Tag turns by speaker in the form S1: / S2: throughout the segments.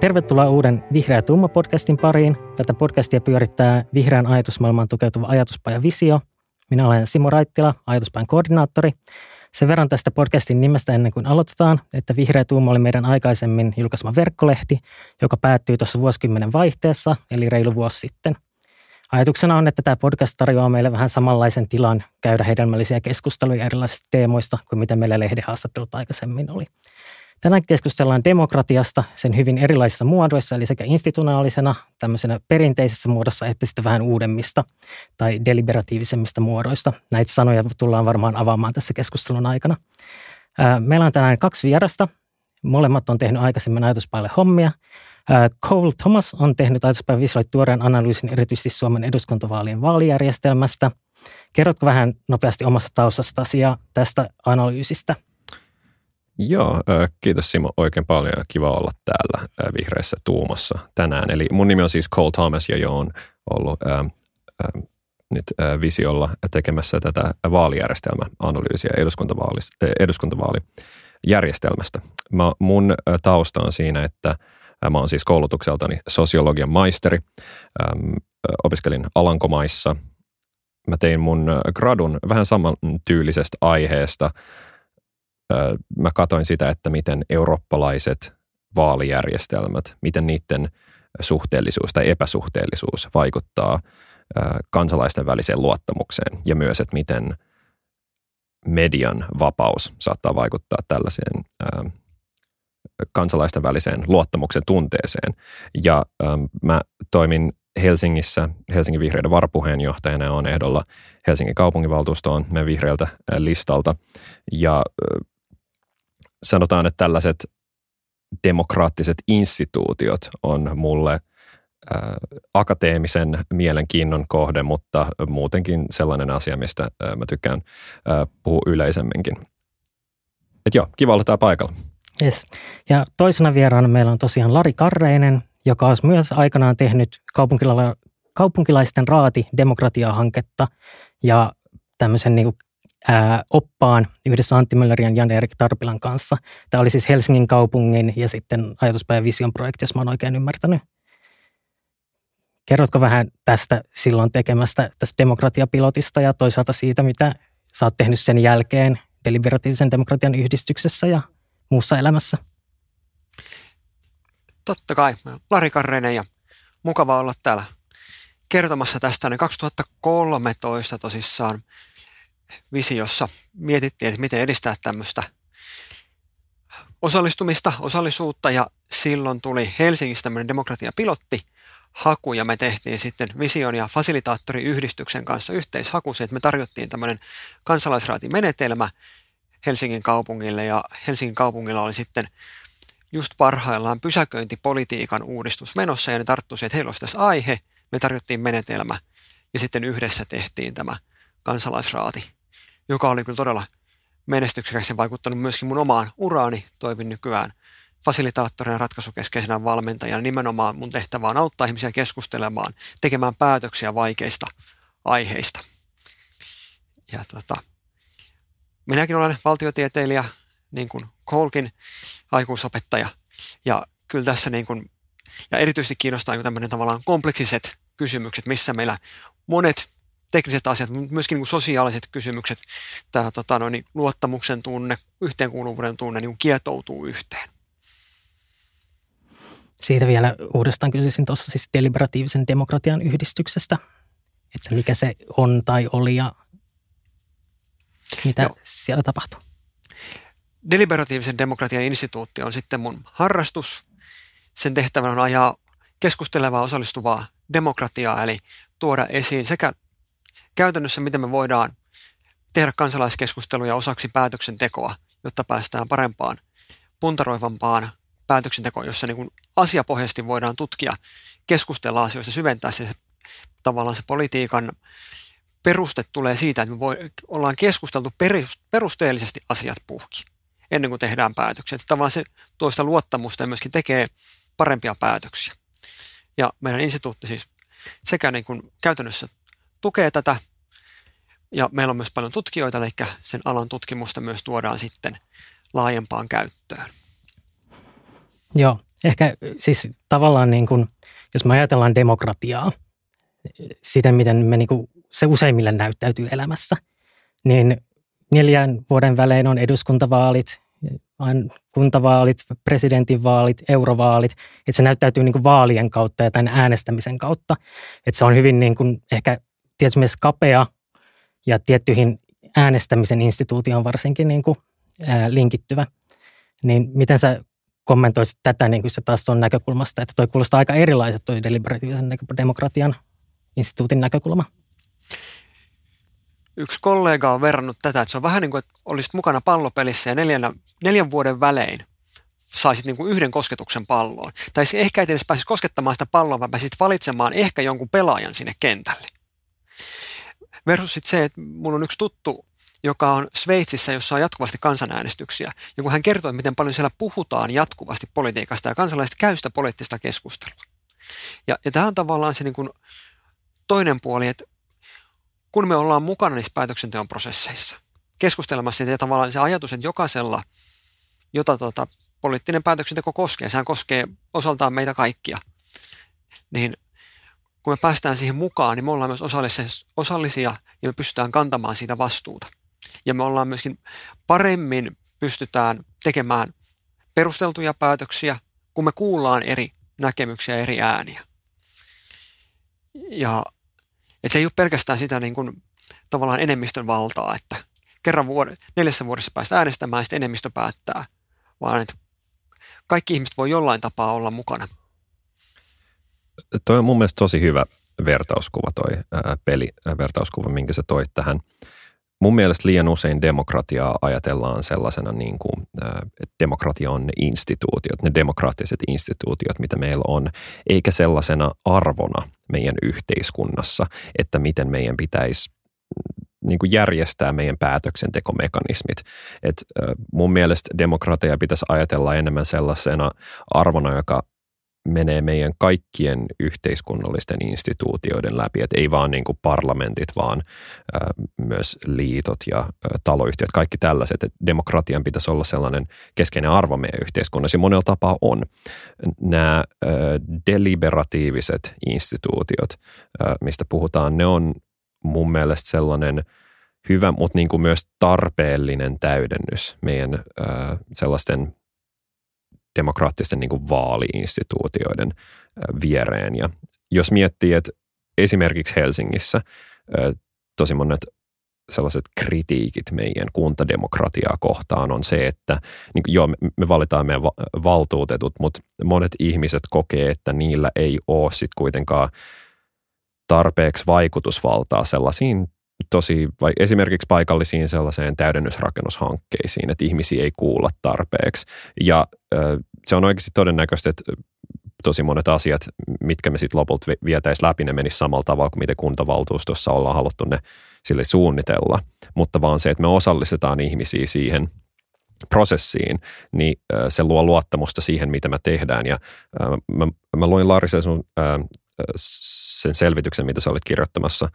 S1: Tervetuloa uuden Vihreä Tumma-podcastin pariin. Tätä podcastia pyörittää vihreän ajatusmaailmaan tukeutuva ajatuspaja Visio. Minä olen Simo Raittila, ajatuspajan koordinaattori. Sen verran tästä podcastin nimestä ennen kuin aloitetaan, että Vihreä Tuuma oli meidän aikaisemmin julkaisema verkkolehti, joka päättyi tuossa vuosikymmenen vaihteessa, eli reilu vuosi sitten. Ajatuksena on, että tämä podcast tarjoaa meille vähän samanlaisen tilan käydä hedelmällisiä keskusteluja erilaisista teemoista kuin mitä meillä lehdehaastattelut aikaisemmin oli. Tänään keskustellaan demokratiasta sen hyvin erilaisissa muodoissa, eli sekä institutionaalisena, tämmöisenä perinteisessä muodossa, että sitten vähän uudemmista tai deliberatiivisemmista muodoista. Näitä sanoja tullaan varmaan avaamaan tässä keskustelun aikana. Meillä on tänään kaksi vierasta. Molemmat on tehnyt aikaisemmin ajatuspäille hommia. Cole Thomas on tehnyt ajatuspäivän visuaalit tuoreen analyysin erityisesti Suomen eduskuntavaalien vaalijärjestelmästä. Kerrotko vähän nopeasti omasta taustastasi ja tästä analyysistä –
S2: Joo, kiitos Simo oikein paljon kiva olla täällä vihreässä tuumassa tänään. Eli mun nimi on siis Cole Thomas ja jo on ollut ää, ää, nyt ää, visiolla tekemässä tätä vaalijärjestelmäanalyysiä eduskuntavaalijärjestelmästä. Mä, mun tausta on siinä, että mä oon siis koulutukseltani sosiologian maisteri. Äm, opiskelin Alankomaissa. Mä tein mun gradun vähän samantyylisestä aiheesta – mä katoin sitä, että miten eurooppalaiset vaalijärjestelmät, miten niiden suhteellisuus tai epäsuhteellisuus vaikuttaa kansalaisten väliseen luottamukseen ja myös, että miten median vapaus saattaa vaikuttaa tällaiseen kansalaisten väliseen luottamuksen tunteeseen. Ja mä toimin Helsingissä Helsingin vihreiden varapuheenjohtajana on ehdolla Helsingin kaupunginvaltuustoon meidän vihreältä listalta. Ja sanotaan, että tällaiset demokraattiset instituutiot on mulle akateemisen mielenkiinnon kohde, mutta muutenkin sellainen asia, mistä mä tykkään puhua yleisemminkin. Et joo, kiva olla täällä paikalla.
S1: Yes. Ja toisena vieraana meillä on tosiaan Lari Karreinen, joka on myös aikanaan tehnyt kaupunkila- kaupunkilaisten raati demokratiahanketta ja tämmöisen niin ää, oppaan yhdessä Antti Möllerin ja Jan-Erik Tarpilan kanssa. Tämä oli siis Helsingin kaupungin ja sitten ajatuspäivän Vision projekti, jos mä oon oikein ymmärtänyt. Kerrotko vähän tästä silloin tekemästä tästä demokratiapilotista ja toisaalta siitä, mitä sä oot tehnyt sen jälkeen deliberatiivisen demokratian yhdistyksessä ja muussa elämässä?
S3: Totta kai. Lari Karreinen ja mukava olla täällä kertomassa tästä. 2013 tosissaan visiossa mietittiin, että miten edistää tämmöistä osallistumista, osallisuutta ja silloin tuli Helsingistä tämmöinen demokratiapilotti haku ja me tehtiin sitten Vision ja Fasilitaattoriyhdistyksen kanssa yhteishaku, että me tarjottiin tämmöinen kansalaisraatimenetelmä Helsingin kaupungille ja Helsingin kaupungilla oli sitten just parhaillaan pysäköintipolitiikan uudistus menossa ja ne tarttuisi, että heillä olisi tässä aihe, me tarjottiin menetelmä ja sitten yhdessä tehtiin tämä kansalaisraati joka oli kyllä todella menestyksekäs ja vaikuttanut myöskin mun omaan uraani. Toivin nykyään fasilitaattorina ratkaisukeskeisenä valmentajana. Nimenomaan mun tehtävä on auttaa ihmisiä keskustelemaan, tekemään päätöksiä vaikeista aiheista. Ja tota, minäkin olen valtiotieteilijä, niin kuin Kolkin aikuisopettaja. Ja kyllä tässä niin kuin, ja erityisesti kiinnostaa niin tämmöinen tavallaan kompleksiset kysymykset, missä meillä monet tekniset asiat, mutta myöskin niin kuin sosiaaliset kysymykset, tämä tota, noin, niin luottamuksen tunne, yhteenkuuluvuuden tunne niin kietoutuu yhteen.
S1: Siitä vielä uudestaan kysyisin tuossa siis deliberatiivisen demokratian yhdistyksestä, että mikä se on tai oli ja mitä Joo. siellä tapahtuu.
S3: Deliberatiivisen demokratian instituutti on sitten mun harrastus. Sen tehtävänä on ajaa keskustelevaa osallistuvaa demokratiaa, eli tuoda esiin sekä käytännössä miten me voidaan tehdä kansalaiskeskusteluja osaksi päätöksentekoa, jotta päästään parempaan, puntaroivampaan päätöksentekoon, jossa niin kuin asiapohjaisesti voidaan tutkia, keskustella asioista, syventää se, tavallaan se politiikan peruste tulee siitä, että me voi, ollaan keskusteltu perusteellisesti asiat puhki ennen kuin tehdään päätöksiä. Tavallaan se tuo sitä luottamusta ja myöskin tekee parempia päätöksiä. Ja meidän instituutti siis sekä niin kuin käytännössä tukee tätä. Ja meillä on myös paljon tutkijoita, eli sen alan tutkimusta myös tuodaan sitten laajempaan käyttöön.
S1: Joo, ehkä siis tavallaan niin kuin, jos me ajatellaan demokratiaa, siten miten me niin kuin, se useimmille näyttäytyy elämässä, niin neljän vuoden välein on eduskuntavaalit, kuntavaalit, presidentinvaalit, eurovaalit, että se näyttäytyy niin kuin vaalien kautta ja tämän äänestämisen kautta. Että se on hyvin niin kuin ehkä tietysti myös kapea ja tiettyihin äänestämisen instituutioon varsinkin niin kuin, ää, linkittyvä. Niin miten sä kommentoisit tätä niin kuin se taas tuon näkökulmasta, että toi kuulostaa aika erilaiset toi deliberatiivisen demokratian instituutin näkökulma?
S3: Yksi kollega on verrannut tätä, että se on vähän niin kuin, että olisit mukana pallopelissä ja neljän, neljän vuoden välein saisit niin kuin yhden kosketuksen palloon. Tai ehkä et edes pääsisi koskettamaan sitä palloa, vaan pääsit valitsemaan ehkä jonkun pelaajan sinne kentälle. Versus sitten se, että mulla on yksi tuttu, joka on Sveitsissä, jossa on jatkuvasti kansanäänestyksiä. Ja kun hän kertoi, miten paljon siellä puhutaan jatkuvasti politiikasta ja kansalaiset käy sitä poliittista keskustelua. Ja, ja tämä on tavallaan se niin kuin toinen puoli, että kun me ollaan mukana niissä päätöksenteon prosesseissa, keskustelemassa siitä ja tavallaan se ajatus, että jokaisella, jota tota, poliittinen päätöksenteko koskee, sehän koskee osaltaan meitä kaikkia, niin kun me päästään siihen mukaan, niin me ollaan myös osallisia ja me pystytään kantamaan siitä vastuuta. Ja me ollaan myöskin paremmin pystytään tekemään perusteltuja päätöksiä, kun me kuullaan eri näkemyksiä, eri ääniä. Ja että se ei ole pelkästään sitä niin kuin, tavallaan enemmistön valtaa, että kerran vuod- neljässä vuodessa päästä äänestämään ja sitten enemmistö päättää, vaan että kaikki ihmiset voi jollain tapaa olla mukana.
S2: Toi on mun mielestä tosi hyvä vertauskuva toi ää, peli, ää, vertauskuva, minkä sä toit tähän. Mun mielestä liian usein demokratiaa ajatellaan sellaisena, niin kuin, että demokratia on ne instituutiot, ne demokraattiset instituutiot, mitä meillä on, eikä sellaisena arvona meidän yhteiskunnassa, että miten meidän pitäisi niin kuin järjestää meidän päätöksentekomekanismit. Et mun mielestä demokratia pitäisi ajatella enemmän sellaisena arvona, joka menee meidän kaikkien yhteiskunnallisten instituutioiden läpi, että ei vaan niin kuin parlamentit, vaan myös liitot ja taloyhtiöt, kaikki tällaiset, että demokratian pitäisi olla sellainen keskeinen arvo meidän yhteiskunnassa ja monella tapaa on. Nämä deliberatiiviset instituutiot, mistä puhutaan, ne on mun mielestä sellainen hyvä, mutta niin kuin myös tarpeellinen täydennys meidän sellaisten demokraattisten niin kuin vaaliinstituutioiden viereen. Ja jos miettii, että esimerkiksi Helsingissä tosi monet sellaiset kritiikit meidän kuntademokratiaa kohtaan on se, että niin kuin, joo, me valitaan meidän valtuutetut, mutta monet ihmiset kokee, että niillä ei ole sitten kuitenkaan tarpeeksi vaikutusvaltaa sellaisiin tosi, vai esimerkiksi paikallisiin sellaiseen täydennysrakennushankkeisiin, että ihmisiä ei kuulla tarpeeksi. Ja se on oikeasti todennäköistä, että tosi monet asiat, mitkä me sitten lopulta vietäisiin läpi, ne menisi samalla tavalla kuin miten kuntavaltuustossa ollaan haluttu ne sille suunnitella. Mutta vaan se, että me osallistetaan ihmisiä siihen prosessiin, niin se luo luottamusta siihen, mitä me tehdään. Ja mä, mä luin Larissa sun sen selvityksen, mitä sä olit kirjoittamassa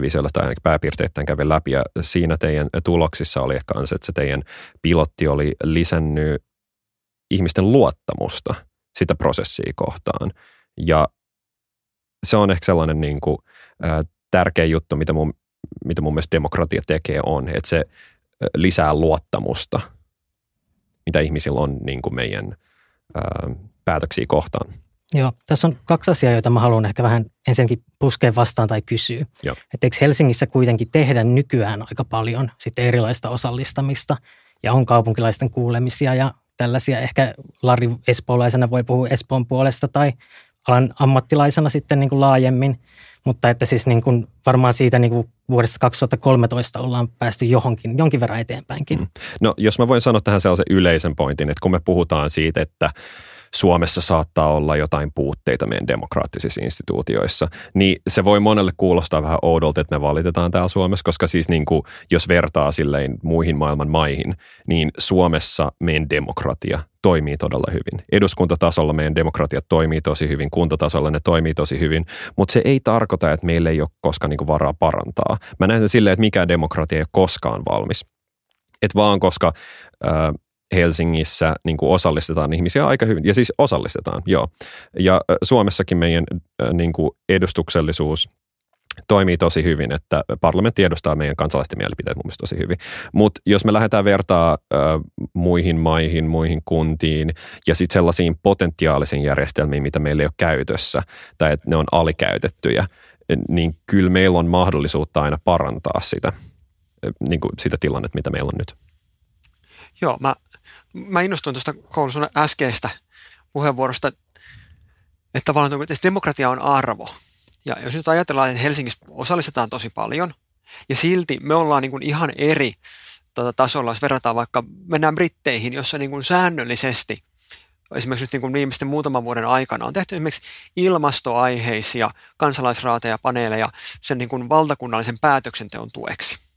S2: visiolla tai ainakin pääpiirteittäin kävi läpi. Ja siinä teidän tuloksissa oli ehkä se, että se teidän pilotti oli lisännyt ihmisten luottamusta sitä prosessia kohtaan. Ja se on ehkä sellainen niin kuin, tärkeä juttu, mitä mun, mitä mun mielestä demokratia tekee on, että se lisää luottamusta, mitä ihmisillä on niin kuin meidän ää, päätöksiä kohtaan.
S1: Joo, tässä on kaksi asiaa, joita mä haluan ehkä vähän ensinnäkin puskea vastaan tai kysyä. Että eikö Helsingissä kuitenkin tehdä nykyään aika paljon sitten erilaista osallistamista ja on kaupunkilaisten kuulemisia ja tällaisia. Ehkä Lari Espoolaisena voi puhua Espoon puolesta tai alan ammattilaisena sitten niin kuin laajemmin, mutta että siis niin kuin varmaan siitä niin kuin vuodesta 2013 ollaan päästy johonkin, jonkin verran eteenpäinkin. Mm.
S2: No jos mä voin sanoa tähän sellaisen yleisen pointin, että kun me puhutaan siitä, että Suomessa saattaa olla jotain puutteita meidän demokraattisissa instituutioissa, niin se voi monelle kuulostaa vähän oudolta, että me valitetaan täällä Suomessa, koska siis niin kuin, jos vertaa silleen muihin maailman maihin, niin Suomessa meidän demokratia toimii todella hyvin. Eduskuntatasolla meidän demokratia toimii tosi hyvin, kuntatasolla ne toimii tosi hyvin, mutta se ei tarkoita, että meillä ei ole koskaan niin varaa parantaa. Mä näen sen silleen, että mikään demokratia ei ole koskaan valmis. Et vaan koska äh, Helsingissä niin kuin osallistetaan ihmisiä aika hyvin, ja siis osallistetaan, joo. Ja Suomessakin meidän niin kuin edustuksellisuus toimii tosi hyvin, että parlamentti edustaa meidän kansalaisten mielipiteet mun mielestä tosi hyvin. Mutta jos me lähdetään vertaa ö, muihin maihin, muihin kuntiin ja sitten sellaisiin potentiaalisiin järjestelmiin, mitä meillä ei ole käytössä tai että ne on alikäytettyjä, niin kyllä meillä on mahdollisuutta aina parantaa sitä, niin kuin sitä tilannetta, mitä meillä on nyt.
S3: Joo, mä, mä innostuin tuosta koulussa äskeistä puheenvuorosta, että tavallaan että demokratia on arvo. Ja jos nyt ajatellaan, että Helsingissä osallistetaan tosi paljon, ja silti me ollaan niin kuin ihan eri tota, tasolla, jos verrataan vaikka, mennään Britteihin, jossa niin kuin säännöllisesti, esimerkiksi nyt niin kuin viimeisten muutaman vuoden aikana on tehty esimerkiksi ilmastoaiheisia kansalaisraateja, paneeleja sen niin kuin valtakunnallisen päätöksenteon tueksi.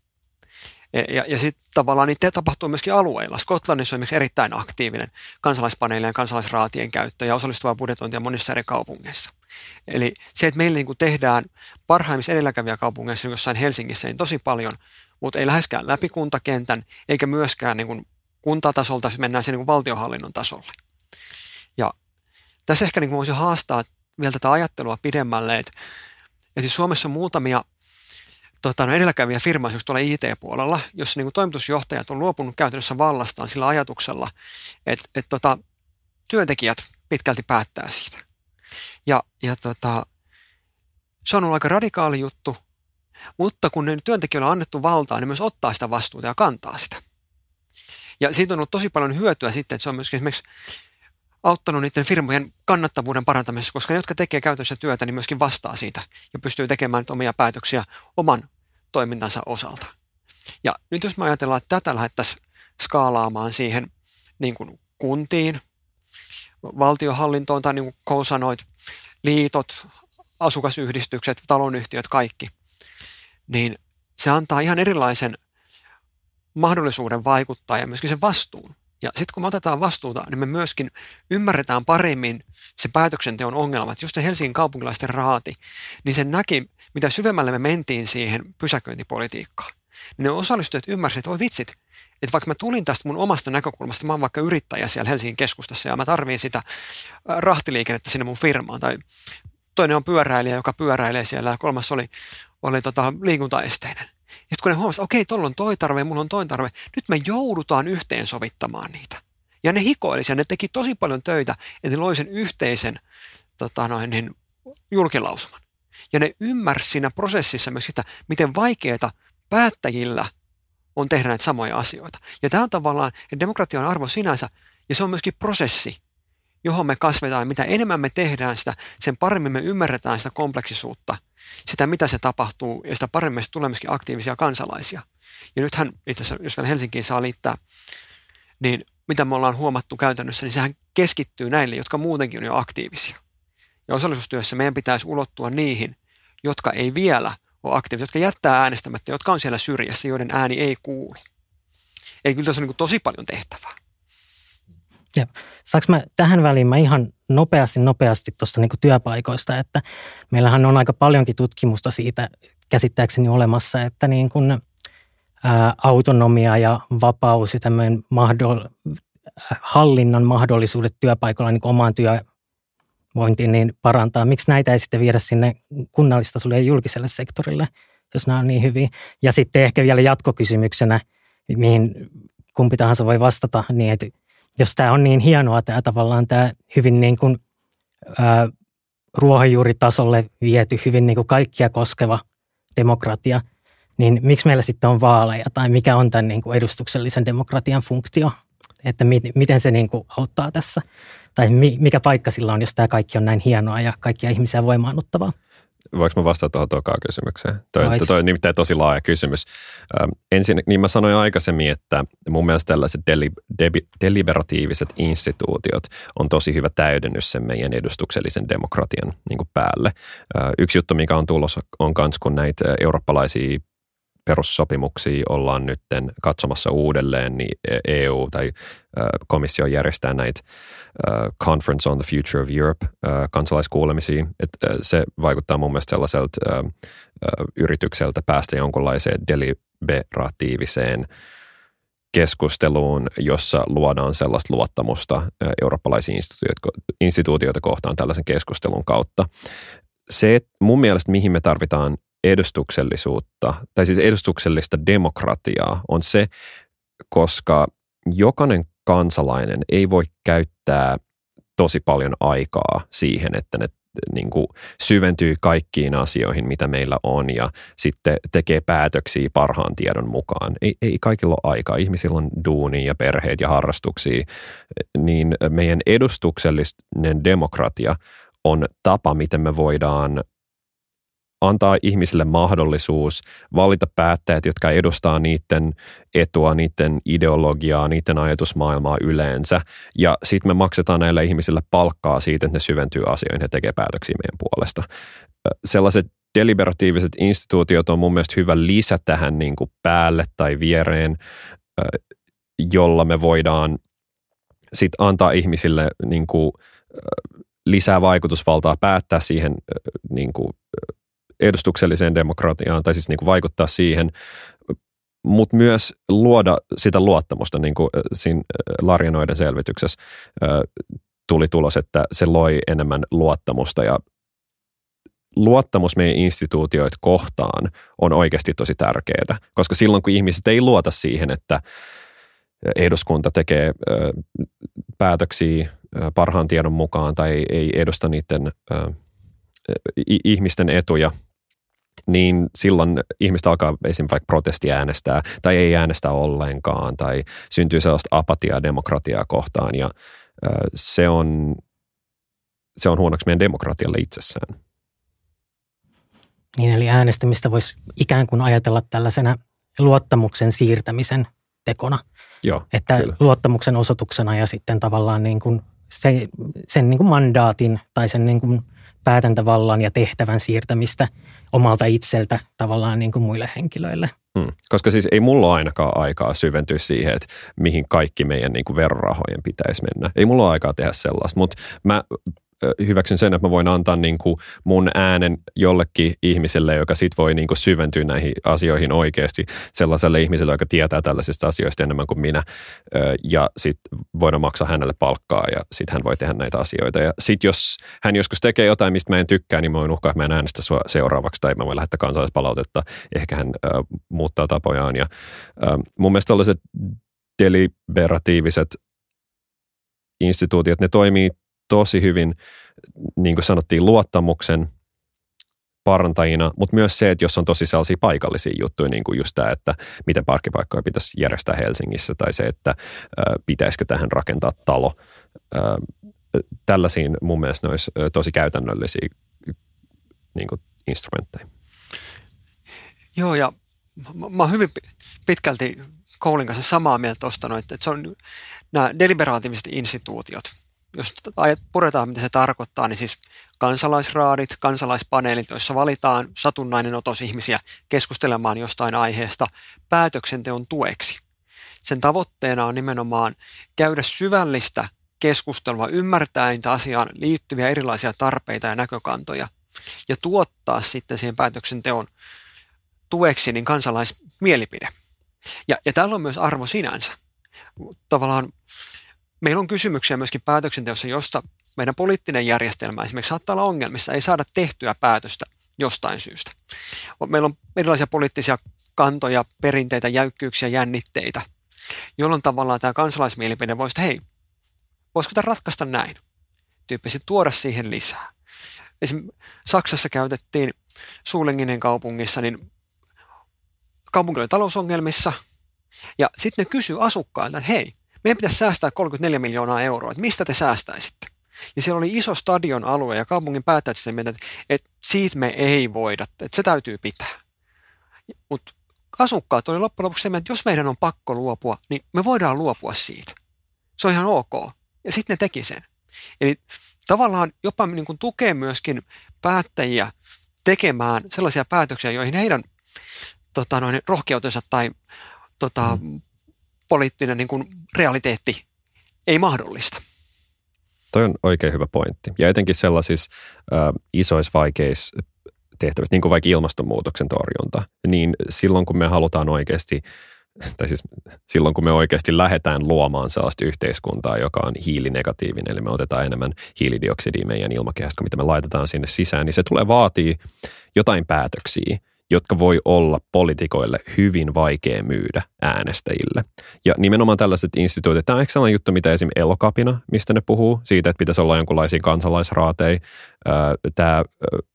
S3: Ja, ja, ja sitten tavallaan niitä tapahtuu myöskin alueilla. Skotlannissa on esimerkiksi erittäin aktiivinen kansalaispaneelien, kansalaisraatien käyttö ja osallistuvaa budjetointia monissa eri kaupungeissa. Eli se, että meillä niin kuin tehdään parhaimmissa edelläkävijä kaupungeissa, niin jossain Helsingissä, niin tosi paljon, mutta ei läheskään läpi kuntakentän, eikä myöskään niin kuin kuntatasolta, jos mennään sen niin valtiohallinnon tasolle. Ja tässä ehkä niin voisi haastaa vielä tätä ajattelua pidemmälle, että, että siis Suomessa on muutamia tota, no edelläkävijä firma esimerkiksi tuolla IT-puolella, jossa niin kuin toimitusjohtajat on luopunut käytännössä vallastaan sillä ajatuksella, että, että tota, työntekijät pitkälti päättää siitä. Ja, ja tota, se on ollut aika radikaali juttu, mutta kun ne työntekijöille on annettu valtaa, niin myös ottaa sitä vastuuta ja kantaa sitä. Ja siitä on ollut tosi paljon hyötyä sitten, että se on myöskin esimerkiksi auttanut niiden firmojen kannattavuuden parantamisessa, koska ne, jotka tekee käytännössä työtä, niin myöskin vastaa siitä ja pystyy tekemään omia päätöksiä oman toimintansa osalta. Ja nyt jos me ajatellaan, että tätä lähdettäisiin skaalaamaan siihen niin kuin kuntiin, valtiohallintoon tai niin kuin sanoit, liitot, asukasyhdistykset, talonyhtiöt, kaikki, niin se antaa ihan erilaisen mahdollisuuden vaikuttaa ja myöskin sen vastuun. Ja sitten kun me otetaan vastuuta, niin me myöskin ymmärretään paremmin se päätöksenteon ongelmat. Just se Helsingin kaupunkilaisten raati, niin se näki, mitä syvemmälle me mentiin siihen pysäköintipolitiikkaan. Niin ne osallistujat ymmärsivät, että voi vitsit, että vaikka mä tulin tästä mun omasta näkökulmasta, mä oon vaikka yrittäjä siellä Helsingin keskustassa ja mä tarviin sitä rahtiliikennettä sinne mun firmaan. Tai toinen on pyöräilijä, joka pyöräilee siellä ja kolmas oli, oli tota, liikuntaesteinen. Ja sitten kun ne huomasivat, okei, tuolla on toi tarve, mulla on toi tarve, nyt me joudutaan yhteensovittamaan niitä. Ja ne hikoilisi ja ne teki tosi paljon töitä, että ne loi sen yhteisen tota noin, niin, julkilausuman. Ja ne ymmärsi siinä prosessissa myös sitä, miten vaikeaa päättäjillä on tehdä näitä samoja asioita. Ja tämä on tavallaan, että demokratia on arvo sinänsä, ja se on myöskin prosessi, johon me kasvetaan. Mitä enemmän me tehdään sitä, sen paremmin me ymmärretään sitä kompleksisuutta, sitä mitä se tapahtuu, ja sitä paremmin tulee myöskin aktiivisia kansalaisia. Ja nythän itse asiassa, jos vielä Helsinkiin saa liittää, niin mitä me ollaan huomattu käytännössä, niin sehän keskittyy näille, jotka muutenkin on jo aktiivisia. Ja osallisuustyössä meidän pitäisi ulottua niihin, jotka ei vielä ole aktiivisia, jotka jättää äänestämättä, jotka on siellä syrjässä, joiden ääni ei kuulu. Eli kyllä tässä on niin tosi paljon tehtävää.
S1: Ja, saanko mä tähän väliin mä ihan nopeasti, nopeasti tuosta niin työpaikoista, että meillähän on aika paljonkin tutkimusta siitä käsittääkseni olemassa, että niin kuin, ää, autonomia ja vapaus ja tämmöinen mahdoll, hallinnan mahdollisuudet työpaikalla niin omaan työvointiin niin parantaa. Miksi näitä ei sitten viedä sinne kunnallistasolle ja julkiselle sektorille, jos nämä on niin hyvin? Ja sitten ehkä vielä jatkokysymyksenä, mihin kumpi tahansa voi vastata, niin että jos tämä on niin hienoa, tämä tavallaan tämä hyvin niin kuin, ää, ruohonjuuritasolle viety, hyvin niin kuin kaikkia koskeva demokratia, niin miksi meillä sitten on vaaleja tai mikä on tämän niin kuin edustuksellisen demokratian funktio, että mi, miten se niin kuin auttaa tässä tai mi, mikä paikka sillä on, jos tämä kaikki on näin hienoa ja kaikkia ihmisiä voimaannuttavaa.
S2: Voinko mä vastata tuohon tokaan kysymykseen? Toi, toi on nimittäin tosi laaja kysymys. Ähm, ensin, niin mä sanoin aikaisemmin, että mun mielestä tällaiset deli, debi, deliberatiiviset instituutiot on tosi hyvä täydennys sen meidän edustuksellisen demokratian niin päälle. Äh, yksi juttu, mikä on tulossa, on myös kun näitä eurooppalaisia perussopimuksia ollaan nyt katsomassa uudelleen, niin EU tai komissio järjestää näitä Conference on the Future of Europe kansalaiskuulemisia. että se vaikuttaa mun mielestä sellaiselta yritykseltä päästä jonkunlaiseen deliberatiiviseen keskusteluun, jossa luodaan sellaista luottamusta eurooppalaisia instituutioita kohtaan tällaisen keskustelun kautta. Se, että mun mielestä mihin me tarvitaan edustuksellisuutta, tai siis edustuksellista demokratiaa, on se, koska jokainen kansalainen ei voi käyttää tosi paljon aikaa siihen, että ne niin kuin syventyy kaikkiin asioihin, mitä meillä on ja sitten tekee päätöksiä parhaan tiedon mukaan. Ei, ei kaikilla ole aikaa. Ihmisillä on duuni ja perheet ja harrastuksia, niin meidän edustuksellinen demokratia on tapa, miten me voidaan antaa ihmisille mahdollisuus valita päättäjät, jotka edustaa niiden etua, niiden ideologiaa, niiden ajatusmaailmaa yleensä. Ja sitten me maksetaan näille ihmisille palkkaa siitä, että ne syventyy asioihin ja tekee päätöksiä meidän puolesta. Sellaiset deliberatiiviset instituutiot on mun mielestä hyvä lisä tähän niin kuin päälle tai viereen, jolla me voidaan sitten antaa ihmisille niin kuin lisää vaikutusvaltaa päättää siihen niin kuin edustukselliseen demokratiaan, tai siis niin kuin vaikuttaa siihen, mutta myös luoda sitä luottamusta, niin kuin siinä Larjanoiden selvityksessä tuli tulos, että se loi enemmän luottamusta. Ja luottamus meidän instituutioita kohtaan on oikeasti tosi tärkeää, koska silloin kun ihmiset ei luota siihen, että eduskunta tekee päätöksiä parhaan tiedon mukaan tai ei edusta niiden ihmisten etuja, niin silloin ihmistä alkaa esim. vaikka protesti äänestää tai ei äänestä ollenkaan tai syntyy sellaista apatiaa demokratiaa kohtaan ja se on, se on huonoksi meidän demokratialle itsessään.
S1: Niin, eli äänestämistä voisi ikään kuin ajatella tällaisena luottamuksen siirtämisen tekona.
S2: Joo,
S1: että kyllä. luottamuksen osoituksena ja sitten tavallaan niin kuin se, sen niin kuin mandaatin tai sen niin kuin päätäntävallan ja tehtävän siirtämistä omalta itseltä tavallaan niin kuin muille henkilöille.
S2: Hmm. Koska siis ei mulla ainakaan aikaa syventyä siihen, että mihin kaikki meidän niin kuin verorahojen pitäisi mennä. Ei mulla aikaa tehdä sellaista, mutta mä hyväksyn sen, että mä voin antaa niin kuin mun äänen jollekin ihmiselle, joka sit voi niin kuin syventyä näihin asioihin oikeasti sellaiselle ihmiselle, joka tietää tällaisista asioista enemmän kuin minä ja sitten voidaan maksaa hänelle palkkaa ja sitten hän voi tehdä näitä asioita. Ja sitten jos hän joskus tekee jotain, mistä mä en tykkää, niin mä voin uhkaa, että mä en äänestä sua seuraavaksi tai mä voin lähettää kansalaispalautetta. Ehkä hän äh, muuttaa tapojaan ja äh, mun mielestä tällaiset deliberatiiviset instituutiot, ne toimii tosi hyvin, niin kuin sanottiin, luottamuksen parantajina, mutta myös se, että jos on tosi sellaisia paikallisia juttuja, niin kuin just tämä, että miten parkkipaikkoja pitäisi järjestää Helsingissä, tai se, että pitäisikö tähän rakentaa talo. Tällaisiin mun mielestä ne olisi tosi käytännöllisiä niin kuin instrumentteja.
S3: Joo, ja mä oon hyvin pitkälti Koulin kanssa samaa mieltä tuosta, että se on nämä deliberaatiiviset instituutiot – jos puretaan, mitä se tarkoittaa, niin siis kansalaisraadit, kansalaispaneelit, joissa valitaan satunnainen otos ihmisiä keskustelemaan jostain aiheesta päätöksenteon tueksi. Sen tavoitteena on nimenomaan käydä syvällistä keskustelua, ymmärtää niitä asiaan liittyviä erilaisia tarpeita ja näkökantoja ja tuottaa sitten siihen päätöksenteon tueksi niin kansalaismielipide. Ja, ja tällä on myös arvo sinänsä. Tavallaan meillä on kysymyksiä myöskin päätöksenteossa, josta meidän poliittinen järjestelmä esimerkiksi saattaa olla ongelmissa, ei saada tehtyä päätöstä jostain syystä. Meillä on erilaisia poliittisia kantoja, perinteitä, jäykkyyksiä, jännitteitä, jolloin tavallaan tämä kansalaismielipide voisi, että hei, voisiko tämä ratkaista näin? Tyyppisesti tuoda siihen lisää. Esimerkiksi Saksassa käytettiin Suulenginen kaupungissa, niin kaupunki oli talousongelmissa, ja sitten ne kysyy asukkailta, että hei, meidän pitäisi säästää 34 miljoonaa euroa, että mistä te säästäisitte? Ja siellä oli iso stadion alue ja kaupungin päättäjät sitten mieltä, että siitä me ei voida, että se täytyy pitää. Mutta asukkaat oli loppujen lopuksi että jos meidän on pakko luopua, niin me voidaan luopua siitä. Se on ihan ok. Ja sitten ne teki sen. Eli tavallaan jopa niin kuin tukee myöskin päättäjiä tekemään sellaisia päätöksiä, joihin heidän tota, noin, rohkeutensa tai tota, mm poliittinen niin kuin realiteetti ei mahdollista.
S2: Toi on oikein hyvä pointti. Ja etenkin sellaisissa äh, isoissa vaikeissa tehtävissä, niin kuin vaikka ilmastonmuutoksen torjunta, niin silloin kun me halutaan oikeasti tai siis silloin kun me oikeasti lähdetään luomaan sellaista yhteiskuntaa, joka on hiilinegatiivinen, eli me otetaan enemmän hiilidioksidia meidän ilmakehästä kuin mitä me laitetaan sinne sisään, niin se tulee vaatii jotain päätöksiä, jotka voi olla poliitikoille hyvin vaikea myydä äänestäjille. Ja nimenomaan tällaiset instituutit, tämä on ehkä sellainen juttu, mitä esim. Elokapina, mistä ne puhuu, siitä, että pitäisi olla jonkinlaisia kansalaisraateja. Tämä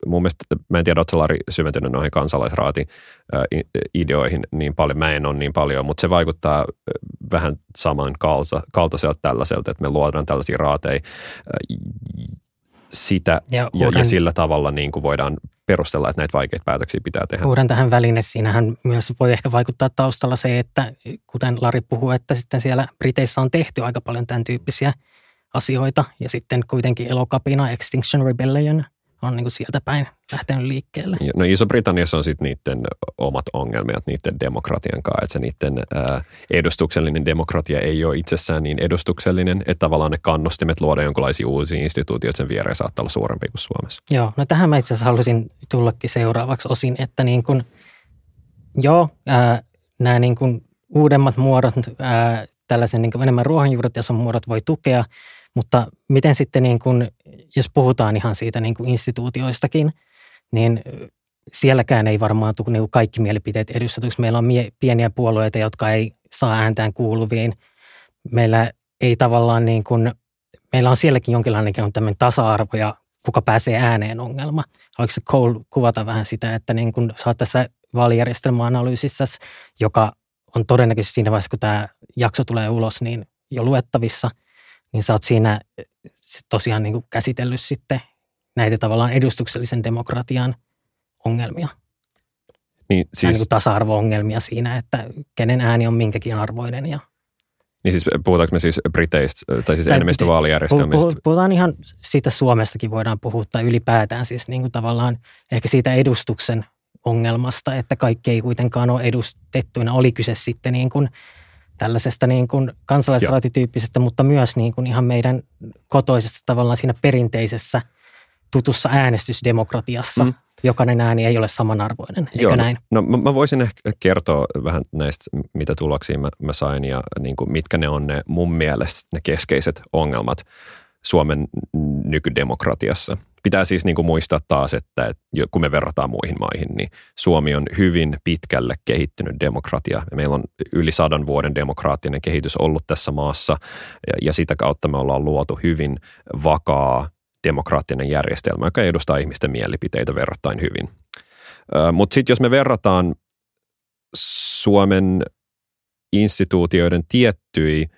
S2: mun mielestä, mä en tiedä, oletko Lari syventynyt noihin kansalaisraati-ideoihin niin paljon, mä en ole niin paljon, mutta se vaikuttaa vähän saman kaltaiselta tällaiselta, että me luodaan tällaisia raateja sitä ja, ja, ja sillä tavalla niin kuin voidaan perustella, että näitä vaikeita päätöksiä pitää tehdä.
S1: Huudan tähän väline. Siinähän myös voi ehkä vaikuttaa taustalla se, että kuten Lari puhuu, että sitten siellä Briteissä on tehty aika paljon tämän tyyppisiä asioita ja sitten kuitenkin elokapina Extinction Rebellion – on niin kuin sieltä päin lähtenyt liikkeelle.
S2: No Iso-Britanniassa on sitten niiden omat ongelmat niiden demokratian kanssa, että se niiden ää, edustuksellinen demokratia ei ole itsessään niin edustuksellinen, että tavallaan ne kannustimet luoda jonkinlaisia uusia instituutioita sen viereen saattaa olla suurempi kuin Suomessa.
S1: Joo, no tähän mä itse asiassa haluaisin tullakin seuraavaksi osin, että niin kuin, joo, ää, nämä niin kuin uudemmat muodot, ää, tällaisen niin enemmän ruohonjuuritason muodot voi tukea, mutta miten sitten, niin kuin, jos puhutaan ihan siitä niin kuin instituutioistakin, niin sielläkään ei varmaan tule niin kaikki mielipiteet edustetuksi. Meillä on mie- pieniä puolueita, jotka ei saa ääntään kuuluviin. Meillä ei tavallaan niin kuin, meillä on sielläkin jonkinlainen tämmöinen tasa-arvo ja kuka pääsee ääneen ongelma. Haluatko se Cole kuvata vähän sitä, että niin kun sä oot tässä vaalijärjestelmäanalyysissä, joka on todennäköisesti siinä vaiheessa, kun tämä jakso tulee ulos, niin jo luettavissa – niin sä oot siinä tosiaan niin kuin käsitellyt sitten näitä tavallaan edustuksellisen demokratian ongelmia. Niin, siis, niin kuin tasa-arvo-ongelmia siinä, että kenen ääni on minkäkin arvoinen. Ja,
S2: niin siis puhutaanko me siis Briteistä, tai siis enemmistövaalijärjestelmistä?
S1: Puhutaan ihan siitä Suomestakin voidaan puhua, tai ylipäätään siis niin kuin tavallaan ehkä siitä edustuksen ongelmasta, että kaikki ei kuitenkaan ole edustettuina. Oli kyse sitten niin kuin tällaisesta niin kuin kansalaisraatityyppisestä, mutta myös niin kuin ihan meidän kotoisessa tavallaan siinä perinteisessä tutussa äänestysdemokratiassa. Mm. Jokainen ääni ei ole samanarvoinen, eikö
S2: Joo,
S1: näin?
S2: No mä, mä voisin ehkä kertoa vähän näistä, mitä tuloksia mä, mä sain ja niin kuin, mitkä ne on ne mun mielestä ne keskeiset ongelmat Suomen nykydemokratiassa. Pitää siis niin kuin muistaa taas, että kun me verrataan muihin maihin, niin Suomi on hyvin pitkälle kehittynyt demokratia. Meillä on yli sadan vuoden demokraattinen kehitys ollut tässä maassa ja sitä kautta me ollaan luotu hyvin vakaa demokraattinen järjestelmä, joka edustaa ihmisten mielipiteitä verrattain hyvin. Mutta sitten jos me verrataan Suomen instituutioiden tiettyihin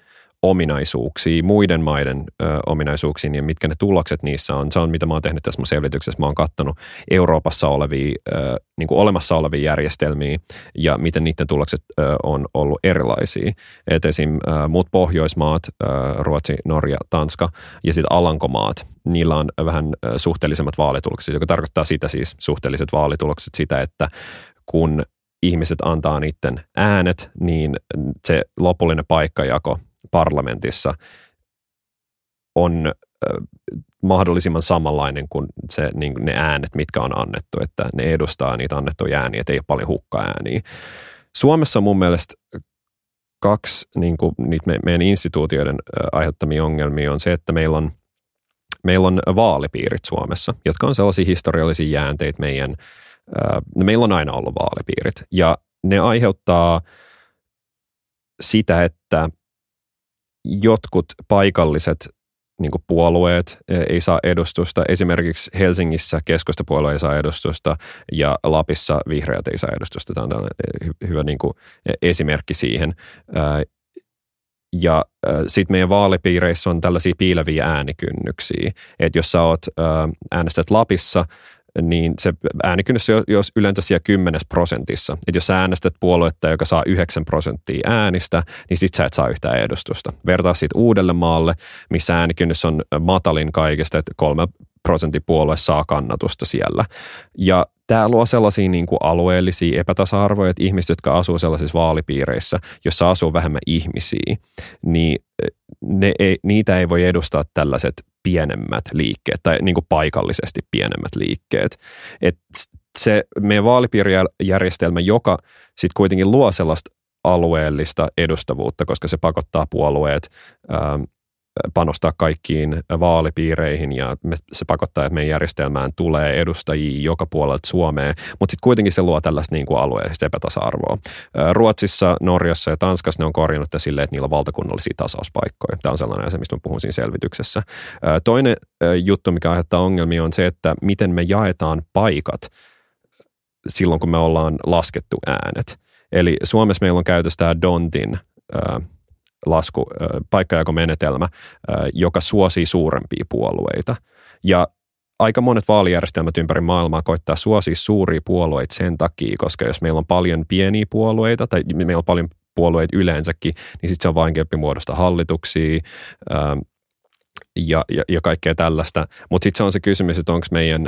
S2: ominaisuuksia, muiden maiden ö, ominaisuuksiin ja mitkä ne tulokset niissä on. Se on, mitä mä oon tehnyt tässä mun selvityksessä. Mä oon kattonut Euroopassa olevia, ö, niin kuin olemassa olevia järjestelmiä ja miten niiden tulokset ö, on ollut erilaisia. Et esim. Ö, muut Pohjoismaat, ö, Ruotsi, Norja, Tanska ja sitten Alankomaat, niillä on vähän suhteellisemmat vaalitulokset, joka tarkoittaa sitä siis suhteelliset vaalitulokset sitä, että kun ihmiset antaa niiden äänet, niin se lopullinen paikkajako parlamentissa on mahdollisimman samanlainen kuin se, niin ne äänet, mitkä on annettu, että ne edustaa niitä annettuja ääniä, että ei ole paljon hukka-ääniä. Suomessa mun mielestä kaksi niin kuin, niitä meidän instituutioiden aiheuttamia ongelmia on se, että meillä on, meillä on vaalipiirit Suomessa, jotka on sellaisia historiallisia jäänteitä meidän, meillä on aina ollut vaalipiirit ja ne aiheuttaa sitä, että jotkut paikalliset niin puolueet e, ei saa edustusta. Esimerkiksi Helsingissä keskustapuolue ei saa edustusta ja Lapissa vihreät ei saa edustusta. Tämä on tällainen e, hyvä niin kuin e, esimerkki siihen. Ja sitten meidän vaalipiireissä on tällaisia piileviä äänikynnyksiä. Että jos sä oot, äänestät Lapissa, niin se äänikynnys on jos yleensä siellä 10 prosentissa. Että jos äänestät puoluetta, joka saa 9 prosenttia äänistä, niin sit sä et saa yhtään edustusta. Vertaa siitä uudelle maalle, missä äänikynnys on matalin kaikesta, että kolme prosentin puolue saa kannatusta siellä. Ja tämä luo sellaisia niin kuin alueellisia epätasa-arvoja, että ihmiset, jotka asuu sellaisissa vaalipiireissä, jossa asuu vähemmän ihmisiä, niin ne ei, niitä ei voi edustaa tällaiset pienemmät liikkeet tai niin kuin paikallisesti pienemmät liikkeet. Et se meidän vaalipiirijärjestelmä, joka sitten kuitenkin luo sellaista alueellista edustavuutta, koska se pakottaa puolueet ähm, panostaa kaikkiin vaalipiireihin ja se pakottaa, että meidän järjestelmään tulee edustajia joka puolelta Suomeen, mutta sitten kuitenkin se luo tällaista niin kuin alueellista epätasa-arvoa. Ruotsissa, Norjassa ja Tanskassa ne on korjannut silleen, että niillä on valtakunnallisia tasauspaikkoja. Tämä on sellainen asia, mistä mä puhun siinä selvityksessä. Toinen juttu, mikä aiheuttaa ongelmia, on se, että miten me jaetaan paikat silloin, kun me ollaan laskettu äänet. Eli Suomessa meillä on käytössä tämä Dontin lasku, paikkajakomenetelmä, joka suosii suurempia puolueita. Ja aika monet vaalijärjestelmät ympäri maailmaa koittaa suosia suuria puolueita sen takia, koska jos meillä on paljon pieniä puolueita, tai meillä on paljon puolueita yleensäkin, niin sitten se on vaikeampi muodostaa hallituksia ja, ja, ja kaikkea tällaista. Mutta sitten se on se kysymys, että onko meidän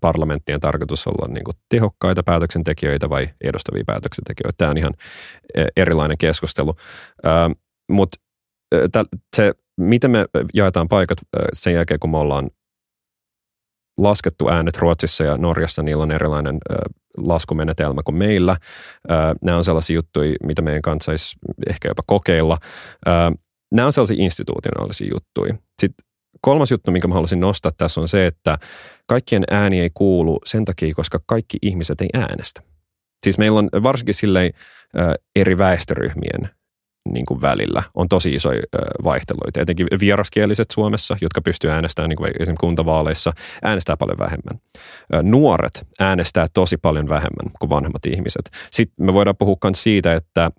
S2: parlamenttien tarkoitus olla niinku tehokkaita päätöksentekijöitä vai edustavia päätöksentekijöitä. Tämä on ihan erilainen keskustelu. Mutta se, miten me jaetaan paikat sen jälkeen, kun me ollaan laskettu äänet Ruotsissa ja Norjassa, niillä on erilainen laskumenetelmä kuin meillä. Nämä on sellaisia juttuja, mitä meidän kanssa saisi ehkä jopa kokeilla. Nämä on sellaisia institutionaalisia juttuja. Sitten kolmas juttu, minkä mä haluaisin nostaa tässä on se, että kaikkien ääni ei kuulu sen takia, koska kaikki ihmiset ei äänestä. Siis meillä on varsinkin silleen eri väestöryhmien niin kuin välillä on tosi isoja vaihteluita. Etenkin vieraskieliset Suomessa, jotka pystyvät äänestämään niin kuin esimerkiksi kuntavaaleissa, äänestää paljon vähemmän. Nuoret äänestää tosi paljon vähemmän kuin vanhemmat ihmiset. Sitten me voidaan puhua myös siitä, että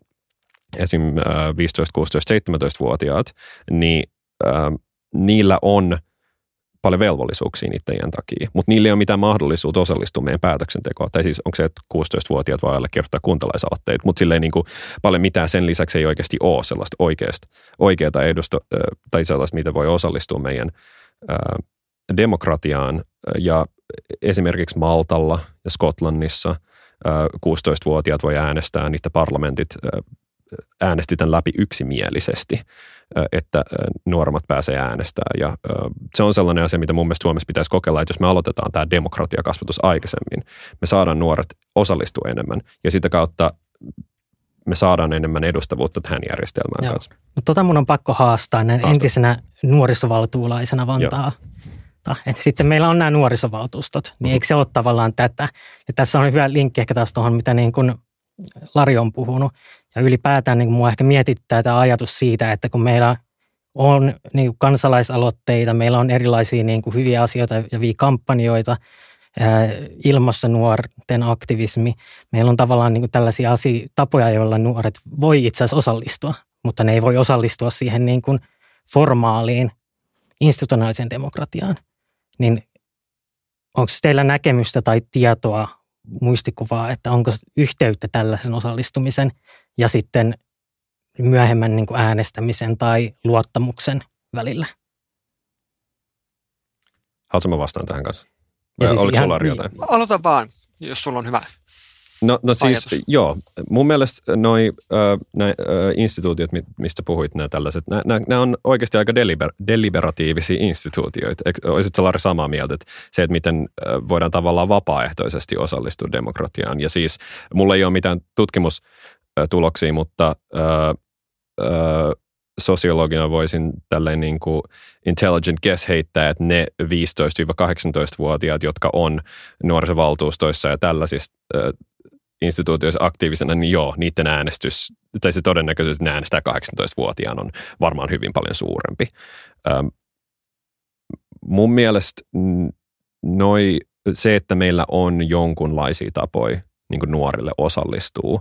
S2: esim. 15, 16, 17-vuotiaat, niin niillä on paljon velvollisuuksia niiden takia, mutta niillä ei ole mitään mahdollisuutta osallistua meidän päätöksentekoon. Tai siis onko se, että 16-vuotiaat voi allekirjoittaa kuntalaisaloitteita, mutta silleen niin kuin paljon mitään sen lisäksi ei oikeasti ole sellaista oikeasta, oikeata edusta, tai sellaista, mitä voi osallistua meidän demokratiaan. Ja esimerkiksi Maltalla ja Skotlannissa ää, 16-vuotiaat voi äänestää, niitä parlamentit äänesti tämän läpi yksimielisesti että nuoremmat pääsee äänestämään. Ja se on sellainen asia, mitä mun mielestä Suomessa pitäisi kokeilla, että jos me aloitetaan tämä demokratiakasvatus aikaisemmin, me saadaan nuoret osallistua enemmän ja sitä kautta me saadaan enemmän edustavuutta tähän järjestelmään Joo. kanssa.
S1: No, tota mun on pakko haastaa näin Haasta. entisenä nuorisovaltuulaisena Vantaa. Että sitten meillä on nämä nuorisovaltuustot, niin mm-hmm. eikö se ole tavallaan tätä? Ja tässä on hyvä linkki ehkä taas tuohon, mitä niin kuin Lari on puhunut, ja ylipäätään niin mua ehkä mietittää tämä ajatus siitä, että kun meillä on niin kuin kansalaisaloitteita, meillä on erilaisia niin kuin hyviä asioita ja hyviä kampanjoita, ilmastonuorten aktivismi. Meillä on tavallaan niin kuin tällaisia asia, tapoja, joilla nuoret voi itse asiassa osallistua, mutta ne ei voi osallistua siihen niin kuin formaaliin institutionaaliseen demokratiaan. Niin onko teillä näkemystä tai tietoa, muistikuvaa, että onko yhteyttä tällaisen osallistumisen ja sitten myöhemmän niin kuin äänestämisen tai luottamuksen välillä.
S2: Haluatko mä vastaan tähän kanssa? Vai siis oliko sulla jotain?
S3: Aloita vaan, jos sulla on hyvä
S2: No, no siis ajatus. joo, mun mielestä noi äh, äh, instituutiot, mistä puhuit, nämä tällaiset, nämä on oikeasti aika deliber, deliberatiivisia instituutioita. Olisitko Lari samaa mieltä, että se, että miten voidaan tavallaan vapaaehtoisesti osallistua demokratiaan. Ja siis mulla ei ole mitään tutkimustuloksia, mutta äh, äh, sosiologina voisin tälleen niin kuin intelligent guess heittää, että ne 15-18-vuotiaat, jotka on nuorisovaltuustoissa ja tällaisissa instituutioissa aktiivisena, niin joo, niiden äänestys, tai se todennäköisyys, että ne äänestää 18-vuotiaan on varmaan hyvin paljon suurempi. Ähm, mun mielestä noi, se, että meillä on jonkunlaisia tapoja niin nuorille osallistuu,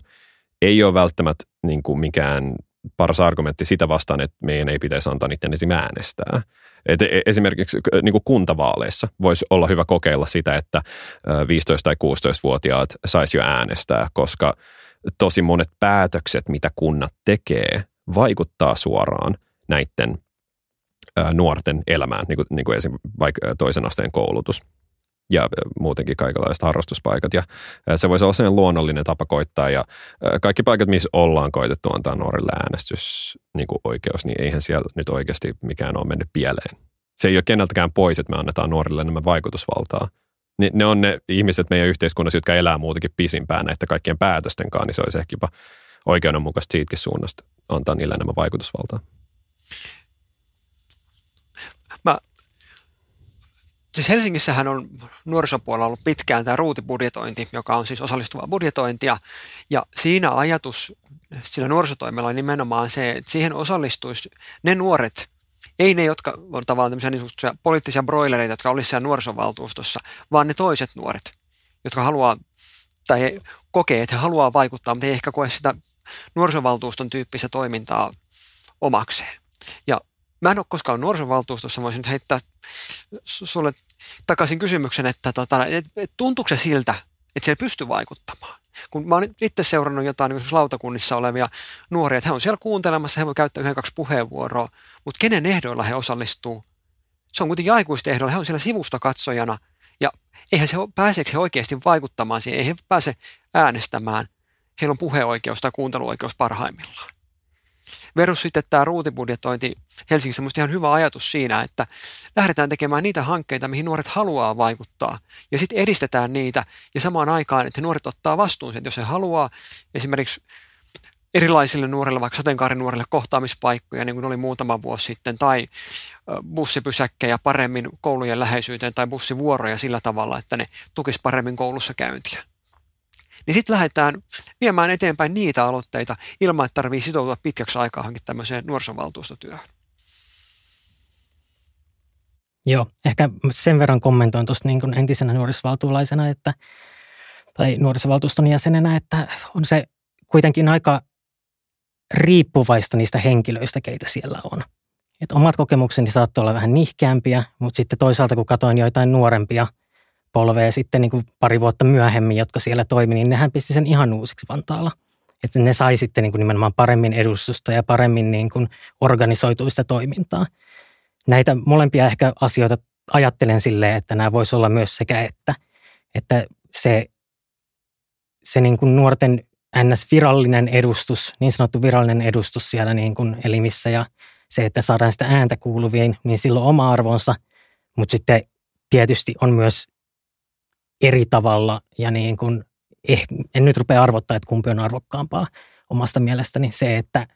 S2: ei ole välttämättä niin kuin mikään paras argumentti sitä vastaan, että meidän ei pitäisi antaa niiden esim. äänestää. Et e, esimerkiksi niin kuin kuntavaaleissa voisi olla hyvä kokeilla sitä, että 15- tai 16-vuotiaat saisi jo äänestää, koska tosi monet päätökset, mitä kunnat tekee, vaikuttaa suoraan näiden nuorten elämään, niin kuin, niin kuin esimerkiksi vaikka toisen asteen koulutus ja muutenkin kaikenlaiset harrastuspaikat. Ja se voisi olla sellainen luonnollinen tapa koittaa. Ja kaikki paikat, missä ollaan koitettu antaa nuorille äänestys niin kuin oikeus, niin eihän siellä nyt oikeasti mikään ole mennyt pieleen. Se ei ole keneltäkään pois, että me annetaan nuorille enemmän vaikutusvaltaa. Ne on ne ihmiset meidän yhteiskunnassa, jotka elää muutenkin pisimpään näiden kaikkien päätösten kanssa, niin se olisi ehkä jopa oikeudenmukaista siitäkin suunnasta antaa niille enemmän vaikutusvaltaa.
S3: Mä, siis Helsingissähän on nuorisopuolella ollut pitkään tämä ruutibudjetointi, joka on siis osallistuvaa budjetointia. Ja siinä ajatus sillä nuorisotoimella on nimenomaan se, että siihen osallistuisi ne nuoret, ei ne, jotka on tavallaan tämmöisiä niin poliittisia broilereita, jotka olisivat siellä nuorisovaltuustossa, vaan ne toiset nuoret, jotka haluaa tai kokee, että he haluaa vaikuttaa, mutta ei ehkä koe sitä nuorisovaltuuston tyyppistä toimintaa omakseen. Ja mä en ole koskaan nuorisovaltuustossa, voisin nyt heittää sulle takaisin kysymyksen, että tota, et, et, tuntuuko se siltä, että siellä pystyy vaikuttamaan? Kun mä oon itse seurannut jotain niin lautakunnissa olevia nuoria, että he on siellä kuuntelemassa, he voi käyttää yhden kaksi puheenvuoroa, mutta kenen ehdoilla he osallistuu? Se on kuitenkin aikuisten ehdoilla, he on siellä sivusta katsojana ja eihän se pääseekö he oikeasti vaikuttamaan siihen, ei he pääse äänestämään. Heillä on puheoikeus tai kuunteluoikeus parhaimmillaan. Verus sitten tämä ruutibudjetointi Helsingissä on ihan hyvä ajatus siinä, että lähdetään tekemään niitä hankkeita, mihin nuoret haluaa vaikuttaa. Ja sitten edistetään niitä ja samaan aikaan, että nuoret ottaa vastuun sen, jos he haluaa esimerkiksi erilaisille nuorille, vaikka sateenkaarinuorille kohtaamispaikkoja, niin kuin oli muutama vuosi sitten, tai bussipysäkkejä paremmin koulujen läheisyyteen tai bussivuoroja sillä tavalla, että ne tukis paremmin koulussa käyntiä niin sitten lähdetään viemään eteenpäin niitä aloitteita ilman, että tarvii sitoutua pitkäksi aikaa hankin tämmöiseen nuorisovaltuustotyöhön.
S1: Joo, ehkä sen verran kommentoin tuosta niin entisenä nuorisovaltuulaisena, että, tai nuorisovaltuuston jäsenenä, että on se kuitenkin aika riippuvaista niistä henkilöistä, keitä siellä on. Et omat kokemukseni saattoi olla vähän nihkeämpiä, mutta sitten toisaalta kun katsoin joitain nuorempia – polvea sitten niin kuin pari vuotta myöhemmin, jotka siellä toimi, niin nehän pisti sen ihan uusiksi Vantaalla. Että ne sai sitten niin kuin nimenomaan paremmin edustusta ja paremmin niin kuin organisoituista toimintaa. Näitä molempia ehkä asioita ajattelen silleen, että nämä voisi olla myös sekä että, että se, se niin kuin nuorten NS-virallinen edustus, niin sanottu virallinen edustus siellä niin kuin elimissä ja se, että saadaan sitä ääntä kuuluviin, niin silloin oma arvonsa, mutta sitten tietysti on myös eri tavalla ja niin kuin, eh, en nyt rupea arvottaa, että kumpi on arvokkaampaa omasta mielestäni se, että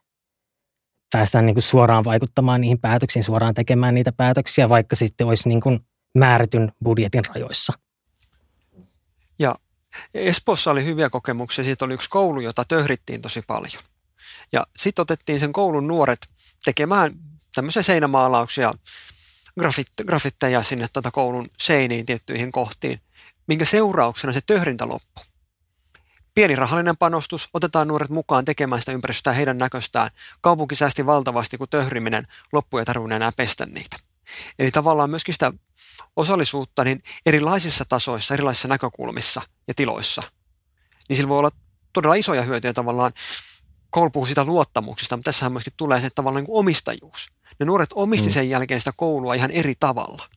S1: päästään niin kuin suoraan vaikuttamaan niihin päätöksiin, suoraan tekemään niitä päätöksiä, vaikka sitten olisi niin kuin määrätyn budjetin rajoissa.
S3: Ja Espoossa oli hyviä kokemuksia. Siitä oli yksi koulu, jota töhrittiin tosi paljon. Ja sitten otettiin sen koulun nuoret tekemään tämmöisiä seinämaalauksia, grafitteja sinne tätä koulun seiniin tiettyihin kohtiin minkä seurauksena se töhrintä loppui. Pieni rahallinen panostus, otetaan nuoret mukaan tekemään sitä ympäristöä heidän näköstään. Kaupunki säästi valtavasti, kun töhriminen loppui ja tarvinnut enää pestä niitä. Eli tavallaan myöskin sitä osallisuutta niin erilaisissa tasoissa, erilaisissa näkökulmissa ja tiloissa. Niin sillä voi olla todella isoja hyötyjä tavallaan. Koulu puhuu sitä luottamuksista, mutta tässähän myöskin tulee se tavallaan niin omistajuus. Ne nuoret omisti mm. sen jälkeen sitä koulua ihan eri tavalla.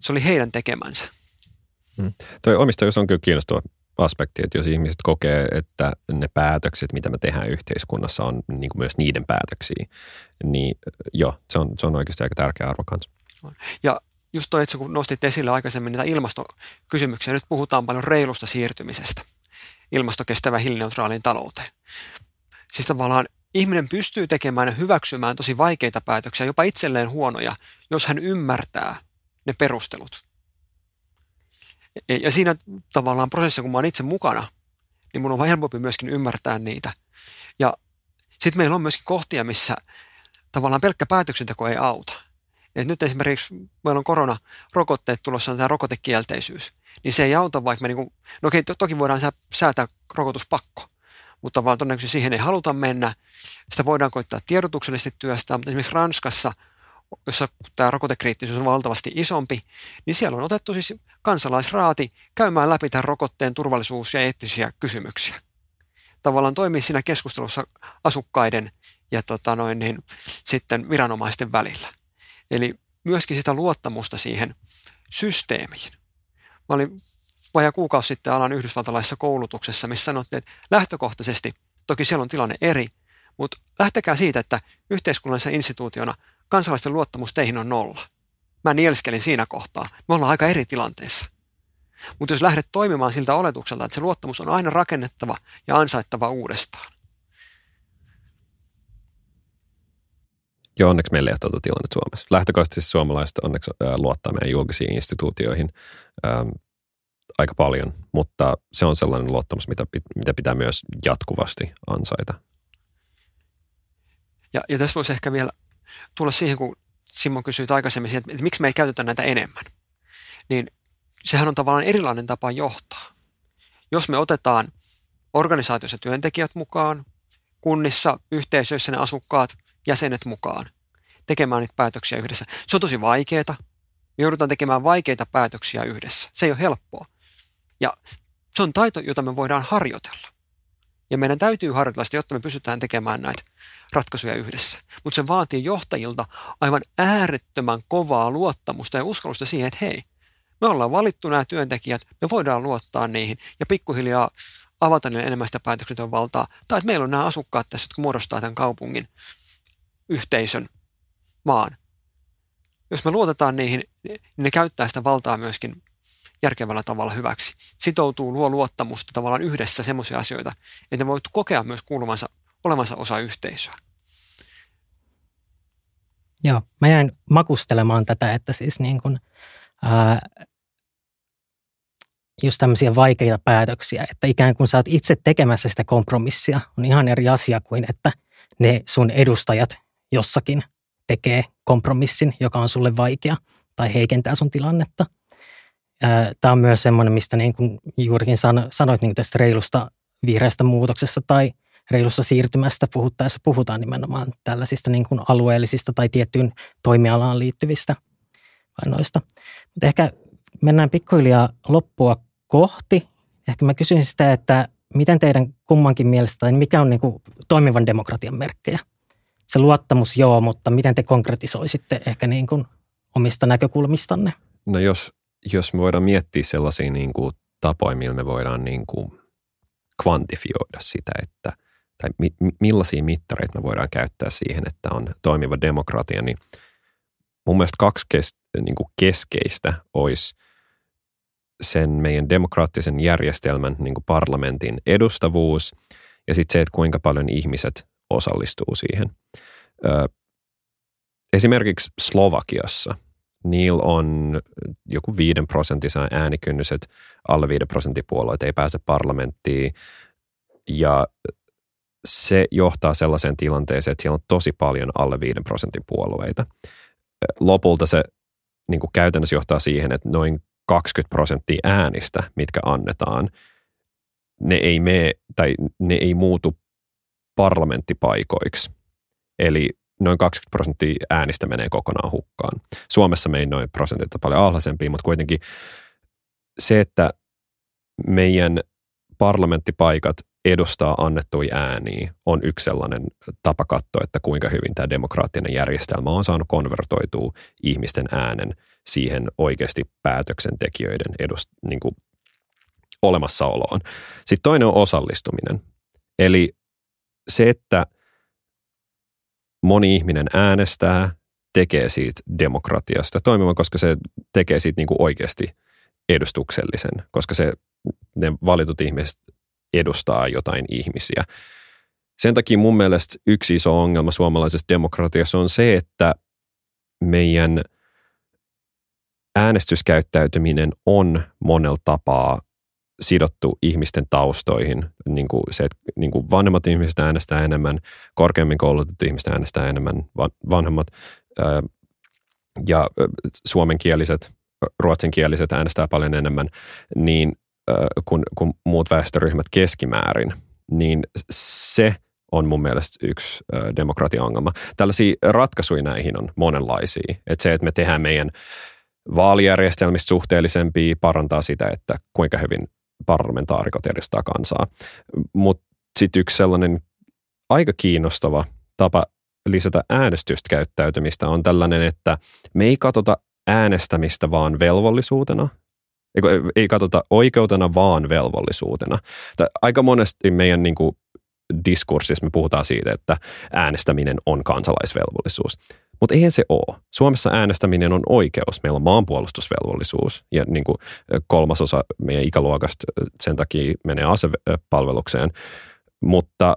S3: Se oli heidän tekemänsä.
S2: Mm. Toi omistajuus on kyllä kiinnostava aspekti, että jos ihmiset kokee, että ne päätökset, mitä me tehdään yhteiskunnassa, on niin kuin myös niiden päätöksiä, niin joo, se on, se on oikeasti aika tärkeä arvo kanssa.
S3: Ja just toi, että kun nostit esille aikaisemmin niitä ilmastokysymyksiä, nyt puhutaan paljon reilusta siirtymisestä ilmastokestävän hiilineutraaliin talouteen. Siis tavallaan ihminen pystyy tekemään ja hyväksymään tosi vaikeita päätöksiä, jopa itselleen huonoja, jos hän ymmärtää ne perustelut. Ja siinä tavallaan prosessissa, kun mä oon itse mukana, niin mun on helpompi myöskin ymmärtää niitä. Ja sitten meillä on myöskin kohtia, missä tavallaan pelkkä päätöksenteko ei auta. Et nyt esimerkiksi meillä on koronarokotteet tulossa, tämä rokotekielteisyys. Niin se ei auta, vaikka me niinku, no okei, toki voidaan säätää rokotuspakko, mutta vaan todennäköisesti siihen ei haluta mennä. Sitä voidaan koittaa tiedotuksellisesti työstää, mutta esimerkiksi Ranskassa – jossa tämä rokotekriittisyys on valtavasti isompi, niin siellä on otettu siis kansalaisraati käymään läpi tämän rokotteen turvallisuus- ja eettisiä kysymyksiä. Tavallaan toimii siinä keskustelussa asukkaiden ja tota noin, niin, sitten viranomaisten välillä. Eli myöskin sitä luottamusta siihen systeemiin. Mä olin vajaa kuukausi sitten alan yhdysvaltalaisessa koulutuksessa, missä sanottiin, että lähtökohtaisesti, toki siellä on tilanne eri, mutta lähtekää siitä, että yhteiskunnallisena instituutiona kansalaisten luottamus teihin on nolla. Mä nielskelin siinä kohtaa. Me ollaan aika eri tilanteessa. Mutta jos lähdet toimimaan siltä oletukselta, että se luottamus on aina rakennettava ja ansaittava uudestaan.
S2: Joo, onneksi meillä ei ole tuota tilanne Suomessa. Lähtökohtaisesti suomalaiset onneksi luottaa meidän julkisiin instituutioihin ähm, aika paljon, mutta se on sellainen luottamus, mitä, mitä pitää myös jatkuvasti ansaita.
S3: Ja, ja tässä voisi ehkä vielä tulla siihen, kun Simon kysyi aikaisemmin, että, että miksi me ei käytetä näitä enemmän. Niin sehän on tavallaan erilainen tapa johtaa. Jos me otetaan organisaatiossa työntekijät mukaan, kunnissa, yhteisöissä ne asukkaat, jäsenet mukaan, tekemään niitä päätöksiä yhdessä. Se on tosi vaikeaa. Me joudutaan tekemään vaikeita päätöksiä yhdessä. Se ei ole helppoa. Ja se on taito, jota me voidaan harjoitella. Ja meidän täytyy harjoitella sitä, jotta me pystytään tekemään näitä ratkaisuja yhdessä. Mutta se vaatii johtajilta aivan äärettömän kovaa luottamusta ja uskallusta siihen, että hei, me ollaan valittu nämä työntekijät, me voidaan luottaa niihin ja pikkuhiljaa avata niille enemmän sitä päätöksenteon valtaa. Tai että meillä on nämä asukkaat tässä, jotka muodostaa tämän kaupungin yhteisön maan. Jos me luotetaan niihin, niin ne käyttää sitä valtaa myöskin järkevällä tavalla hyväksi. Sitoutuu, luo luottamusta tavallaan yhdessä semmoisia asioita, että ne voi kokea myös kuuluvansa, olevansa osa yhteisöä.
S1: Joo, mä jäin makustelemaan tätä, että siis niin kuin, ää, just tämmöisiä vaikeita päätöksiä, että ikään kuin sä oot itse tekemässä sitä kompromissia, on ihan eri asia kuin, että ne sun edustajat jossakin tekee kompromissin, joka on sulle vaikea tai heikentää sun tilannetta. Tämä on myös semmoinen, mistä niin kuin juurikin sanoit niin kuin tästä reilusta vihreästä muutoksesta tai reilusta siirtymästä puhuttaessa puhutaan nimenomaan tällaisista niin kuin alueellisista tai tiettyyn toimialaan liittyvistä noista. Mutta ehkä mennään pikkuhiljaa loppua kohti. Ehkä mä kysyisin sitä, että miten teidän kummankin mielestä, tai mikä on niin kuin toimivan demokratian merkkejä? Se luottamus joo, mutta miten te konkretisoisitte ehkä niin kuin omista näkökulmistanne?
S2: No jos, jos me voidaan miettiä sellaisia niin kuin tapoja, millä me voidaan niin kuin kvantifioida sitä, että tai mi, millaisia mittareita me voidaan käyttää siihen, että on toimiva demokratia, niin mun mielestä kaksi kes, niin kuin keskeistä olisi sen meidän demokraattisen järjestelmän niin kuin parlamentin edustavuus ja sitten se, että kuinka paljon ihmiset osallistuu siihen. Ö, esimerkiksi Slovakiassa niillä on joku 5 prosentin äänikynnys, että alle 5 prosentin puolueet ei pääse parlamenttiin ja se johtaa sellaiseen tilanteeseen, että siellä on tosi paljon alle 5 prosentin puolueita. Lopulta se niin kuin käytännössä johtaa siihen, että noin 20 prosenttia äänistä, mitkä annetaan, ne ei, mene, tai ne ei muutu parlamenttipaikoiksi. Eli noin 20 prosenttia äänistä menee kokonaan hukkaan. Suomessa meidän noin prosentit on paljon alhaisempia, mutta kuitenkin se, että meidän parlamenttipaikat edustaa annettuja ääniä, on yksi sellainen tapa katsoa, että kuinka hyvin tämä demokraattinen järjestelmä on saanut konvertoitua ihmisten äänen siihen oikeasti päätöksentekijöiden edust, niin kuin olemassaoloon. Sitten toinen on osallistuminen. Eli se, että moni ihminen äänestää, tekee siitä demokratiasta toimivan, koska se tekee siitä niin kuin oikeasti edustuksellisen, koska se, ne valitut ihmiset edustaa jotain ihmisiä. Sen takia mun mielestä yksi iso ongelma suomalaisessa demokratiassa on se, että meidän äänestyskäyttäytyminen on monella tapaa sidottu ihmisten taustoihin. Niin kuin se, että niin kuin vanhemmat ihmiset äänestää enemmän, korkeammin koulutetut ihmiset äänestää enemmän, vanhemmat ja suomenkieliset, ruotsinkieliset äänestää paljon enemmän, niin kuin, kuin muut väestöryhmät keskimäärin, niin se on mun mielestä yksi demokratia-ongelma. Tällaisia ratkaisuja näihin on monenlaisia. Että se, että me tehdään meidän vaalijärjestelmistä suhteellisempia, parantaa sitä, että kuinka hyvin parlamentaarikot edustaa kansaa. Mutta sitten yksi sellainen aika kiinnostava tapa lisätä äänestystä käyttäytymistä on tällainen, että me ei katsota äänestämistä vaan velvollisuutena, ei katsota oikeutena, vaan velvollisuutena. Aika monesti meidän niin kuin, diskurssissa me puhutaan siitä, että äänestäminen on kansalaisvelvollisuus. Mutta eihän se ole. Suomessa äänestäminen on oikeus. Meillä on maanpuolustusvelvollisuus ja niin kuin kolmasosa meidän ikäluokasta sen takia menee asepalvelukseen. Mutta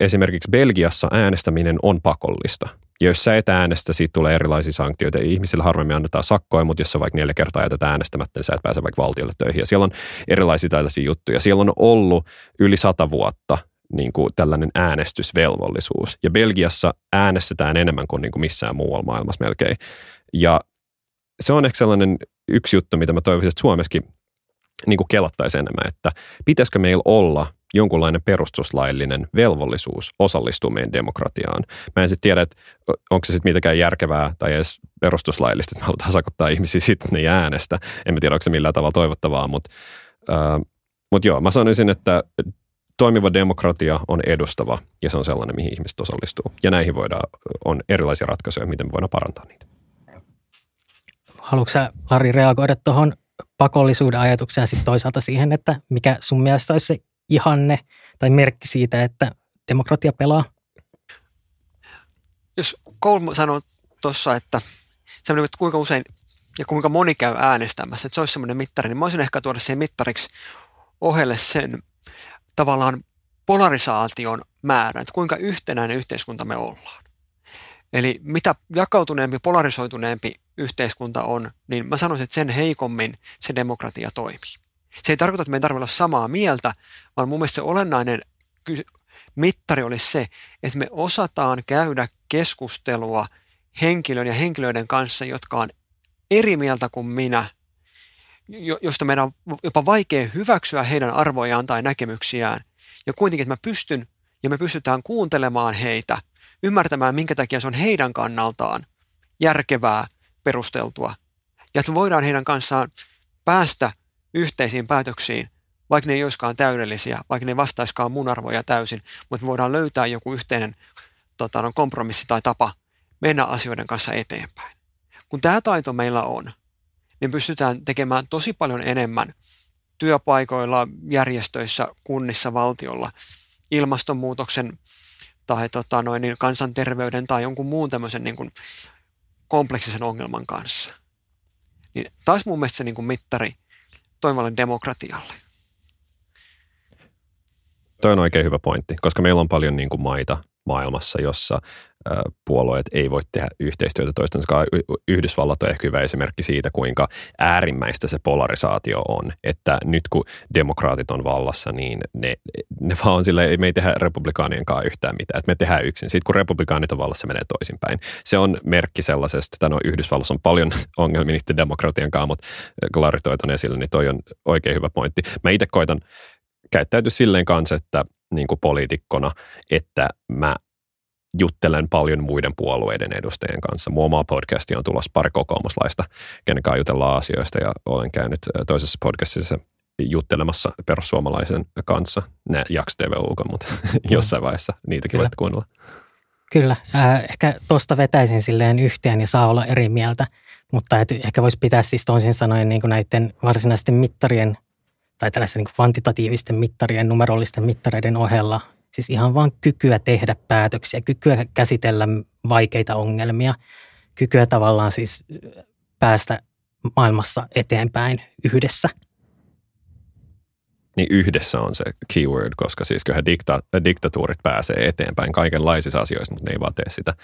S2: esimerkiksi Belgiassa äänestäminen on pakollista. Ja jos sä et äänestä, siitä tulee erilaisia sanktioita. Ihmisille harvemmin annetaan sakkoja, mutta jos sä vaikka neljä kertaa jätät äänestämättä, niin sä et pääse vaikka valtiolle töihin. Ja siellä on erilaisia tällaisia juttuja. Siellä on ollut yli sata vuotta niin kuin tällainen äänestysvelvollisuus. Ja Belgiassa äänestetään enemmän kuin, niin kuin missään muualla maailmassa melkein. Ja se on ehkä sellainen yksi juttu, mitä mä toivoisin, että Suomessakin niin kuin kelattaisi enemmän, että pitäisikö meillä olla jonkunlainen perustuslaillinen velvollisuus osallistua meidän demokratiaan. Mä en sitten tiedä, että onko se sitten mitenkään järkevää tai edes perustuslaillista, että me halutaan sakottaa ihmisiä sitten ne äänestä. En mä tiedä, onko se millään tavalla toivottavaa, mutta, äh, mutta joo, mä sanoisin, että toimiva demokratia on edustava ja se on sellainen, mihin ihmiset osallistuu. Ja näihin voidaan, on erilaisia ratkaisuja, miten me voidaan parantaa niitä.
S1: Haluatko sä, Lari, reagoida tuohon pakollisuuden ajatukseen ja sitten toisaalta siihen, että mikä sun mielestä olisi se ihanne tai merkki siitä, että demokratia pelaa?
S3: Jos Koul sanoo tuossa, että semmoinen, että kuinka usein ja kuinka moni käy äänestämässä, että se olisi semmoinen mittari, niin mä olisin ehkä tuoda siihen mittariksi ohelle sen tavallaan polarisaation määrän, että kuinka yhtenäinen yhteiskunta me ollaan. Eli mitä jakautuneempi, polarisoituneempi yhteiskunta on, niin mä sanoisin, että sen heikommin se demokratia toimii. Se ei tarkoita, että me ei tarvitse olla samaa mieltä, vaan mun mielestä se olennainen mittari olisi se, että me osataan käydä keskustelua henkilön ja henkilöiden kanssa, jotka on eri mieltä kuin minä, josta meidän on jopa vaikea hyväksyä heidän arvojaan tai näkemyksiään. Ja kuitenkin, että mä pystyn ja me pystytään kuuntelemaan heitä, ymmärtämään, minkä takia se on heidän kannaltaan järkevää, perusteltua. Ja että voidaan heidän kanssaan päästä yhteisiin päätöksiin, vaikka ne ei olisikaan täydellisiä, vaikka ne ei vastaiskaan mun arvoja täysin, mutta me voidaan löytää joku yhteinen tota, no, kompromissi tai tapa mennä asioiden kanssa eteenpäin. Kun tämä taito meillä on, niin pystytään tekemään tosi paljon enemmän työpaikoilla, järjestöissä, kunnissa, valtiolla, ilmastonmuutoksen tai tota, noin, niin kansanterveyden tai jonkun muun tämmöisen niin kuin kompleksisen ongelman kanssa. Niin taas mun mielestä se niin kuin mittari toimivalle demokratialle.
S2: Toi on oikein hyvä pointti, koska meillä on paljon niin kuin maita maailmassa, jossa puolueet ei voi tehdä yhteistyötä toistensa kanssa. Yhdysvallat on ehkä hyvä esimerkki siitä, kuinka äärimmäistä se polarisaatio on. Että nyt kun demokraatit on vallassa, niin ne, ne vaan sille, me ei tehdä republikaanien kanssa yhtään mitään. Että me tehdään yksin. Sitten kun republikaanit on vallassa, menee toisinpäin. Se on merkki sellaisesta, että no Yhdysvalloissa on paljon ongelmia niiden demokratian kanssa, mutta Clary toi esille, niin toi on oikein hyvä pointti. Mä itse koitan käyttäytyä silleen kanssa, että niin kuin poliitikkona, että mä juttelen paljon muiden puolueiden edustajien kanssa. Mun oma podcasti on tulossa pari kokoomuslaista, kenen kanssa jutellaan asioista ja olen käynyt toisessa podcastissa juttelemassa perussuomalaisen kanssa. Ne jaksot ei ulkona, mutta jossain vaiheessa niitäkin voit kuunnella.
S1: Kyllä, äh, ehkä tuosta vetäisin silleen yhteen ja saa olla eri mieltä, mutta et ehkä voisi pitää siis toisin sanoen niin kuin näiden varsinaisten mittarien tai tällaisten niin kvantitatiivisten mittarien, numerollisten mittareiden ohella Siis ihan vain kykyä tehdä päätöksiä, kykyä käsitellä vaikeita ongelmia, kykyä tavallaan siis päästä maailmassa eteenpäin yhdessä.
S2: Niin yhdessä on se keyword, koska siis kyllähän dikta- diktatuurit pääsee eteenpäin kaikenlaisissa asioissa, mutta ne ei vaan tee sitä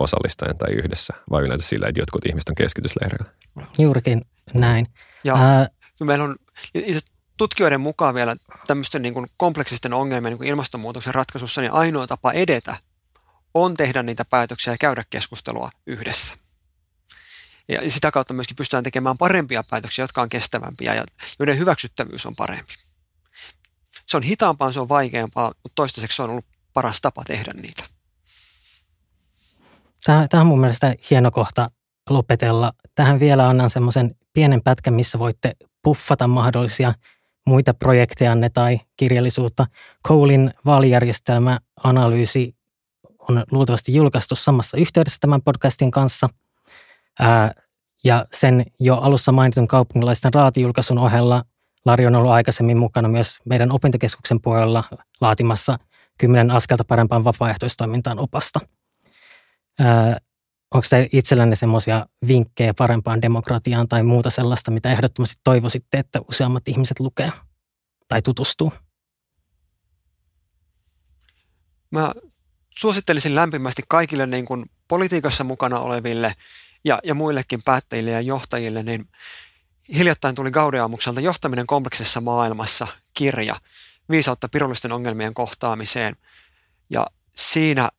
S2: osallistajan tai yhdessä, vaan yleensä sillä, että jotkut ihmiset on keskitysleireillä.
S1: Juurikin näin.
S3: Ja Ää, meillä on tutkijoiden mukaan vielä tämmöisten niin kuin kompleksisten ongelmien niin kuin ilmastonmuutoksen ratkaisussa, niin ainoa tapa edetä on tehdä niitä päätöksiä ja käydä keskustelua yhdessä. Ja sitä kautta myöskin pystytään tekemään parempia päätöksiä, jotka on kestävämpiä ja joiden hyväksyttävyys on parempi. Se on hitaampaa, se on vaikeampaa, mutta toistaiseksi se on ollut paras tapa tehdä niitä.
S1: Tämä, tämä on mun mielestä hieno kohta lopetella. Tähän vielä annan semmoisen pienen pätkän, missä voitte puffata mahdollisia muita projektejanne tai kirjallisuutta. Colein vaalijärjestelmäanalyysi on luultavasti julkaistu samassa yhteydessä tämän podcastin kanssa. Ää, ja sen jo alussa mainitun kaupungilaisten raatijulkaisun ohella Lari on ollut aikaisemmin mukana myös meidän opintokeskuksen puolella laatimassa kymmenen askelta parempaan vapaaehtoistoimintaan opasta. Ää, onko teillä itsellänne semmoisia vinkkejä parempaan demokratiaan tai muuta sellaista, mitä ehdottomasti toivoisitte, että useammat ihmiset lukee tai tutustuu?
S3: Mä suosittelisin lämpimästi kaikille niin kuin politiikassa mukana oleville ja, ja muillekin päättäjille ja johtajille, niin hiljattain tuli Gaudeamukselta Johtaminen kompleksissa maailmassa kirja viisautta pirullisten ongelmien kohtaamiseen. Ja siinä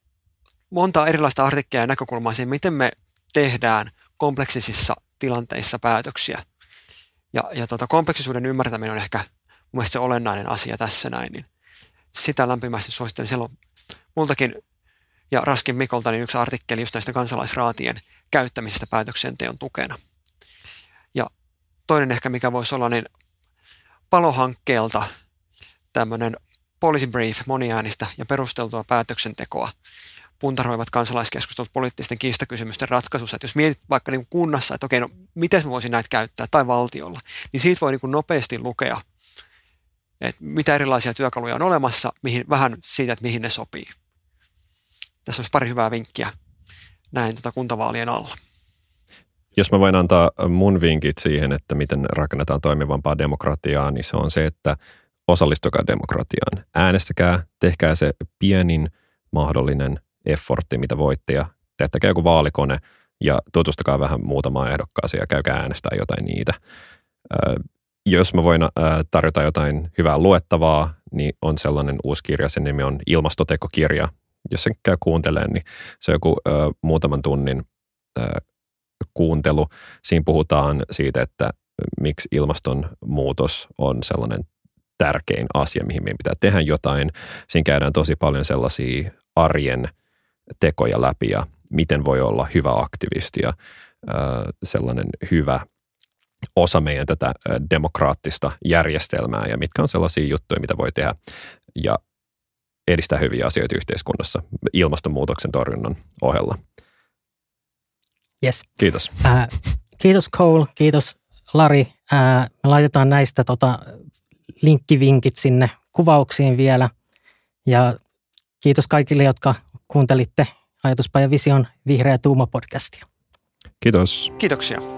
S3: monta erilaista artikkelia ja näkökulmaa siihen, miten me tehdään kompleksisissa tilanteissa päätöksiä. Ja, ja tota, kompleksisuuden ymmärtäminen on ehkä mun se olennainen asia tässä näin, niin sitä lämpimästi suosittelen. Siellä on multakin ja Raskin Mikolta niin yksi artikkeli just näistä kansalaisraatien käyttämisestä päätöksenteon tukena. Ja toinen ehkä, mikä voisi olla, niin palohankkeelta tämmöinen policy brief, moniäänistä ja perusteltua päätöksentekoa puntaroivat kansalaiskeskustelut poliittisten kiistakysymysten ratkaisussa. Että jos mietit vaikka niin kunnassa, että okei, no miten mä voisin näitä käyttää, tai valtiolla, niin siitä voi niin nopeasti lukea, että mitä erilaisia työkaluja on olemassa, mihin, vähän siitä, että mihin ne sopii. Tässä olisi pari hyvää vinkkiä näin tota kuntavaalien alla.
S2: Jos mä voin antaa mun vinkit siihen, että miten rakennetaan toimivampaa demokratiaa, niin se on se, että osallistukaa demokratiaan. Äänestäkää, tehkää se pienin mahdollinen effortti, mitä voitte ja tehtäkää joku vaalikone ja tutustukaa vähän muutamaan ehdokkaaseen ja käykää äänestää jotain niitä. Jos mä voin tarjota jotain hyvää luettavaa, niin on sellainen uusi kirja, sen nimi on Ilmastotekokirja. Jos sen käy kuuntelemaan, niin se on joku muutaman tunnin kuuntelu. Siinä puhutaan siitä, että miksi ilmastonmuutos on sellainen tärkein asia, mihin meidän pitää tehdä jotain. Siinä käydään tosi paljon sellaisia arjen tekoja läpi ja miten voi olla hyvä aktivisti ja sellainen hyvä osa meidän tätä demokraattista järjestelmää ja mitkä on sellaisia juttuja, mitä voi tehdä ja edistää hyviä asioita yhteiskunnassa ilmastonmuutoksen torjunnan ohella.
S1: Yes.
S2: Kiitos.
S1: Äh, kiitos Cole, kiitos Lari. Äh, me laitetaan näistä tota, linkkivinkit sinne kuvauksiin vielä. Ja kiitos kaikille, jotka kuuntelitte Ajatuspaja Vision Vihreä Tuuma podcastia.
S2: Kiitos.
S3: Kiitoksia.